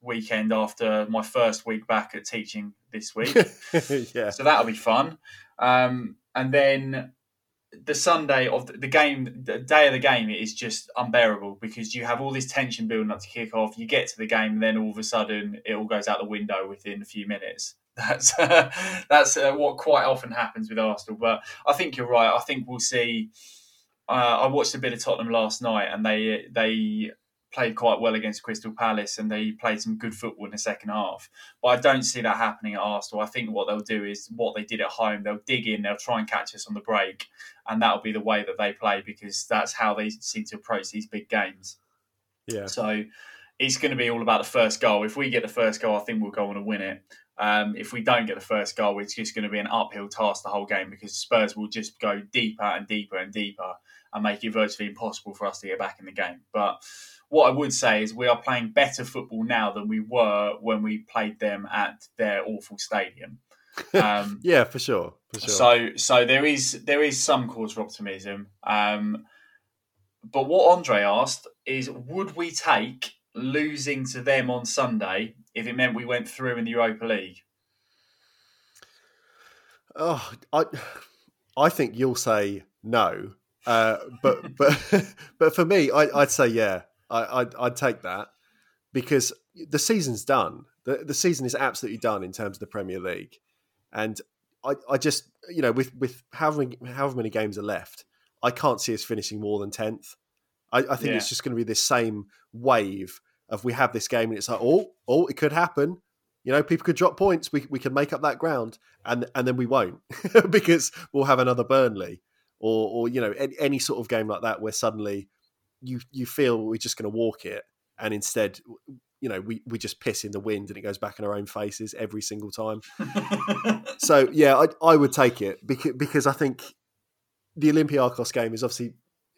S1: weekend after my first week back at teaching this week.
S2: yeah.
S1: so that'll be fun. Um, and then the Sunday of the, the game, the day of the game, is just unbearable because you have all this tension building up to kick off. You get to the game, and then all of a sudden, it all goes out the window within a few minutes. That's that's uh, what quite often happens with Arsenal. But I think you're right. I think we'll see uh, I watched a bit of Tottenham last night, and they they played quite well against Crystal Palace, and they played some good football in the second half. But I don't see that happening at Arsenal. I think what they'll do is what they did at home. They'll dig in, they'll try and catch us on the break, and that'll be the way that they play because that's how they seem to approach these big games.
S2: Yeah.
S1: So it's going to be all about the first goal. If we get the first goal, I think we'll go on and win it. Um, if we don't get the first goal, it's just going to be an uphill task the whole game because Spurs will just go deeper and deeper and deeper and make it virtually impossible for us to get back in the game. But what I would say is we are playing better football now than we were when we played them at their awful stadium.
S2: Um, yeah, for sure, for sure.
S1: So, so there is there is some cause for optimism. Um, but what Andrei asked is, would we take losing to them on Sunday if it meant we went through in the Europa League?
S2: Oh, I, I think you'll say no, uh, but but but for me, I, would say yeah. I, I'd, I'd take that because the season's done. The, the season is absolutely done in terms of the Premier League, and I, I just you know with with however many, however many games are left, I can't see us finishing more than tenth. I, I, think yeah. it's just going to be this same wave of we have this game and it's like oh oh it could happen. You know, people could drop points. We we could make up that ground, and and then we won't because we'll have another Burnley or or you know any, any sort of game like that where suddenly you you feel we're just going to walk it, and instead, you know, we we just piss in the wind and it goes back in our own faces every single time. so yeah, I I would take it because because I think the Olympiacos game is obviously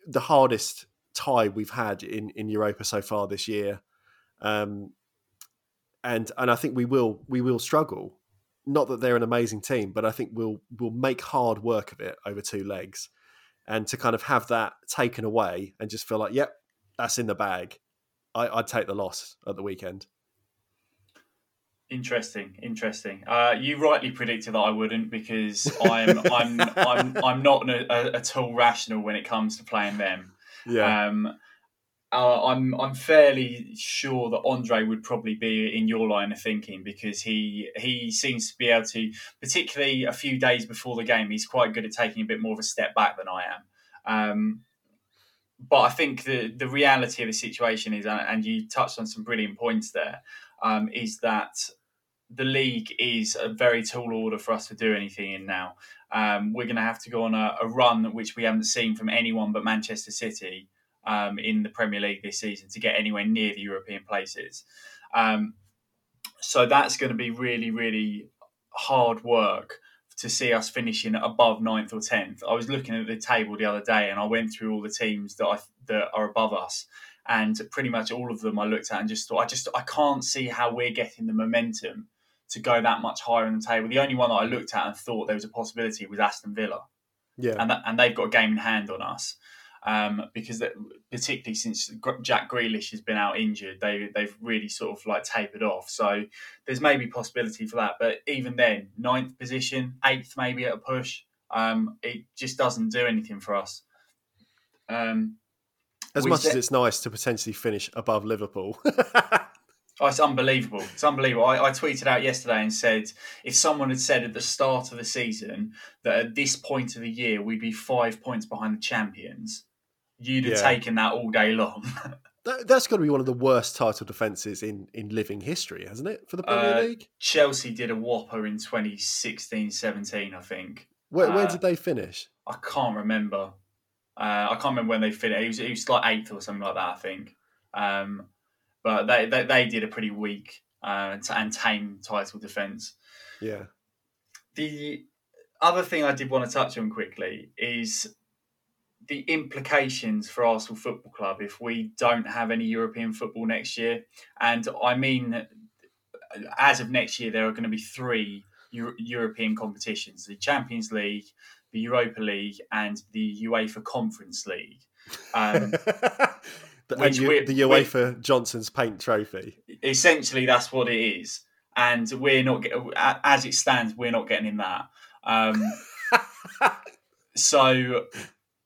S2: the hardest tie we've had in in Europa so far this year. Um, and and I think we will we will struggle. Not that they're an amazing team, but I think we'll we'll make hard work of it over two legs and to kind of have that taken away and just feel like, yep, that's in the bag. I, would take the loss at the weekend.
S1: Interesting, interesting. Uh, you rightly predicted that I wouldn't because I'm I'm I'm I'm not a, a, at all rational when it comes to playing them.
S2: Yeah.
S1: Um, uh, I'm I'm fairly sure that Andrei would probably be in your line of thinking because he he seems to be able to, particularly a few days before the game, he's quite good at taking a bit more of a step back than I am. Um, but I think the the reality of the situation is, and you touched on some brilliant points there, um, is that the league is a very tall order for us to do anything in now. Um, we're going to have to go on a, a run which we haven't seen from anyone but Manchester City um, in the Premier League this season to get anywhere near the European places. Um, so that's going to be really, really hard work to see us finishing above ninth or tenth. I was looking at the table the other day, and I went through all the teams that I that are above us, and pretty much all of them I looked at and just thought, I just I can't see how we're getting the momentum to go that much higher in the table. The only one that I looked at and thought there was a possibility was Aston Villa.
S2: Yeah,
S1: and that, and they've got a game in hand on us um, because particularly since Jack Grealish has been out injured, they they've really sort of like tapered off. So there's maybe possibility for that, but even then, ninth position, eighth maybe at a push, um, it just doesn't do anything for us. Um,
S2: as much as it's nice to potentially finish above Liverpool.
S1: Oh, it's unbelievable. It's unbelievable. I, I, tweeted out yesterday and said if someone had said at the start of the season that at this point of the year we'd be five points behind the champions, you'd have yeah. taken that all day long.
S2: that, has got to be one of the worst title defences in, in living history, hasn't it, for the Premier uh, League?
S1: Chelsea did a whopper in 2016 17, I think.
S2: Where, where uh, did they finish?
S1: I can't remember. Uh, I can't remember when they finished. It was, it was like eighth or something like that, I think. Um, but they, they, they, did a pretty weak uh, and tame title defence.
S2: Yeah.
S1: The other thing I did want to touch on quickly is the implications for Arsenal Football Club if we don't have any European football next year. And I mean, as of next year, there are going to be three Euro- European competitions the Champions League, the Europa League, and the UEFA Conference League. Um,
S2: the, the UEFA Johnstone's Paint Trophy.
S1: Essentially, that's what it is. And we're not, as it stands, we're not getting in that. Um, so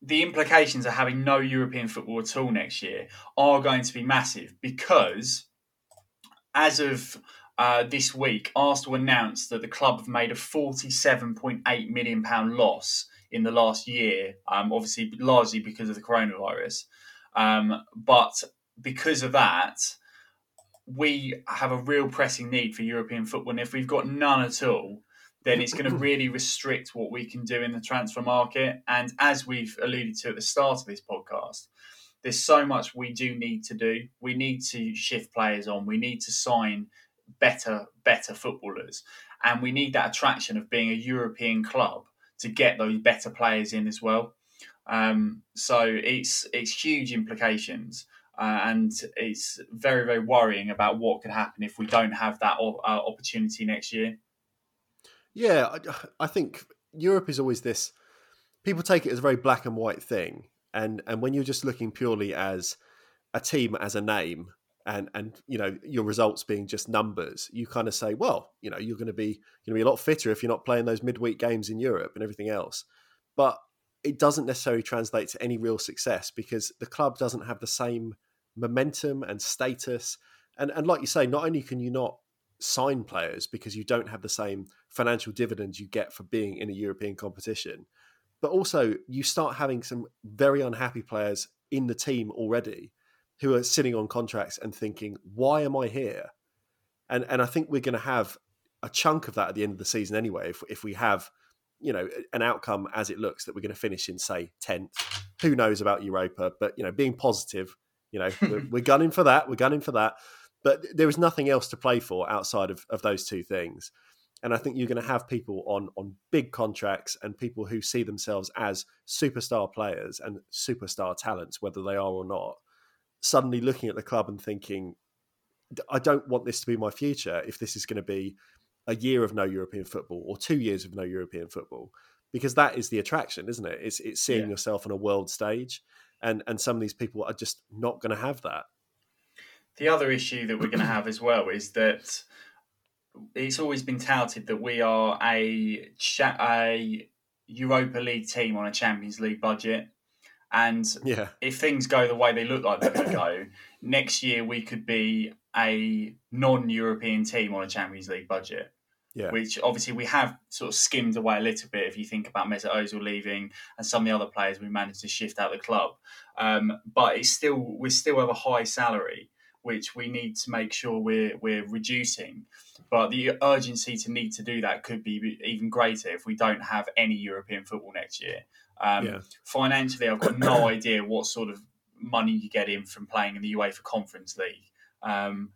S1: the implications of having no European football at all next year are going to be massive because as of uh, this week, Arsenal announced that the club have made a £47.8 million loss in the last year. Um, obviously, largely because of the coronavirus, um, but because of that, we have a real pressing need for European football. And if we've got none at all, then it's going to really restrict what we can do in the transfer market. And as we've alluded to at the start of this podcast, there's so much we do need to do. We need to shift players on. We need to sign better, better footballers, and we need that attraction of being a European club to get those better players in as well. Um, so it's it's huge implications. Uh, and it's very, very worrying about what could happen if we don't have that uh, opportunity next year.
S2: Yeah, I, I, think Europe is always this. People take it as a very black and white thing, and and when you're just looking purely as a team as a name, and and you know your results being just numbers, you kind of say, well, you know, you're going to be going to be a lot fitter if you're not playing those midweek games in Europe and everything else. But it doesn't necessarily translate to any real success because the club doesn't have the same momentum and status. And and like you say, not only can you not sign players because you don't have the same financial dividends you get for being in a European competition, but also you start having some very unhappy players in the team already who are sitting on contracts and thinking, why am I here? And and I think we're going to have a chunk of that at the end of the season anyway. If if we have, you know, an outcome as it looks that we're going to finish in say tenth, who knows about Europa? But you know, being positive, you know, we're, we're gunning for that. We're gunning for that. But there is nothing else to play for outside of, of those two things. And I think you're going to have people on on big contracts and people who see themselves as superstar players and superstar talents, whether they are or not, suddenly looking at the club and thinking, I don't want this to be my future if this is going to be a year of no European football or two years of no European football, because that is the attraction, isn't it? It's it's seeing yeah. yourself on a world stage and and some of these people are just not going to have that.
S1: The other issue that we're going to have as well is that it's always been touted that we are a a Europa League team on a Champions League budget. And yeah. if things go the way they look like they're going to go, next year we could be a non-European team on a Champions League budget. Yeah. Which obviously we have sort of skimmed away a little bit if you think about Mesut Ozil leaving and some of the other players we managed to shift out the club. Um, but it's still we still have a high salary, which we need to make sure we're we're reducing. But the urgency to need to do that could be even greater if we don't have any European football next year. Um, yeah. Financially, I've got no idea what sort of money you get in from playing in the UEFA Conference League, um,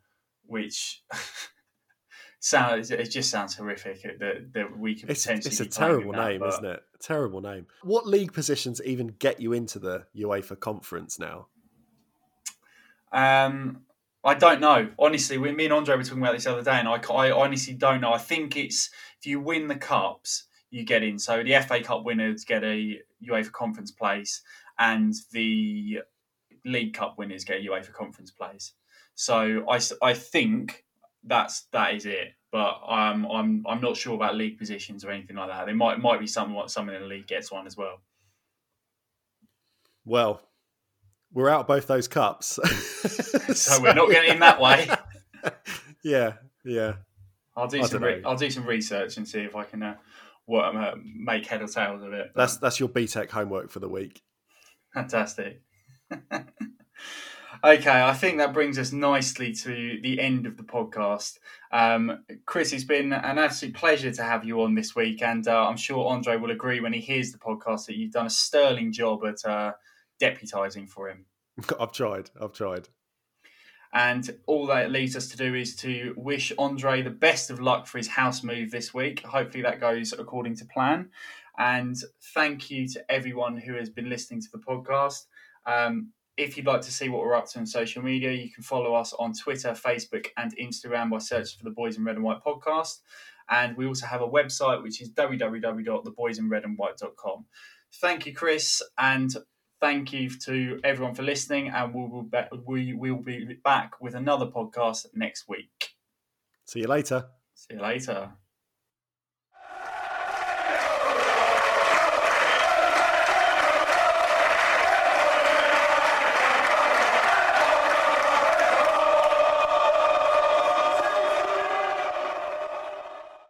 S1: which sounds it just sounds horrific that, that we could potentially.
S2: It's, it's a terrible that, name, but... isn't it? A terrible name. What league positions even get you into the UEFA conference now?
S1: Um, I don't know. Honestly, we, me and Andrei were talking about this the other day, and I, I honestly don't know. I think it's if you win the cups, you get in. So the FA Cup winners get a UEFA conference place, and the League Cup winners get a UEFA conference place. So I, I think that's that is it. But um, I'm I'm not sure about league positions or anything like that. There might might be someone someone in the league gets one as well.
S2: Well, we're out both those cups,
S1: so, so we're not getting in that way.
S2: yeah, yeah.
S1: I'll do I some re- I'll do some research and see if I can uh, what, uh, make head or tails of it.
S2: But... That's that's your BTEC homework for the week.
S1: Fantastic. Okay, I think that brings us nicely to the end of the podcast. Um, Chris, it's been an absolute pleasure to have you on this week, and uh, I'm sure Andrei will agree when he hears the podcast that you've done a sterling job at uh, deputising for him.
S2: I've tried. I've tried.
S1: And all that leaves us to do is to wish Andrei the best of luck for his house move this week. Hopefully, that goes according to plan. And thank you to everyone who has been listening to the podcast. Um, if you'd like to see what we're up to on social media, you can follow us on Twitter, Facebook, and Instagram by searching for the Boys in Red and White podcast. And we also have a website, which is www.theboysinredandwhite.com. Thank you, Chris, and thank you to everyone for listening. And we will be, we will be back with another podcast next week.
S2: See you later.
S1: See you later.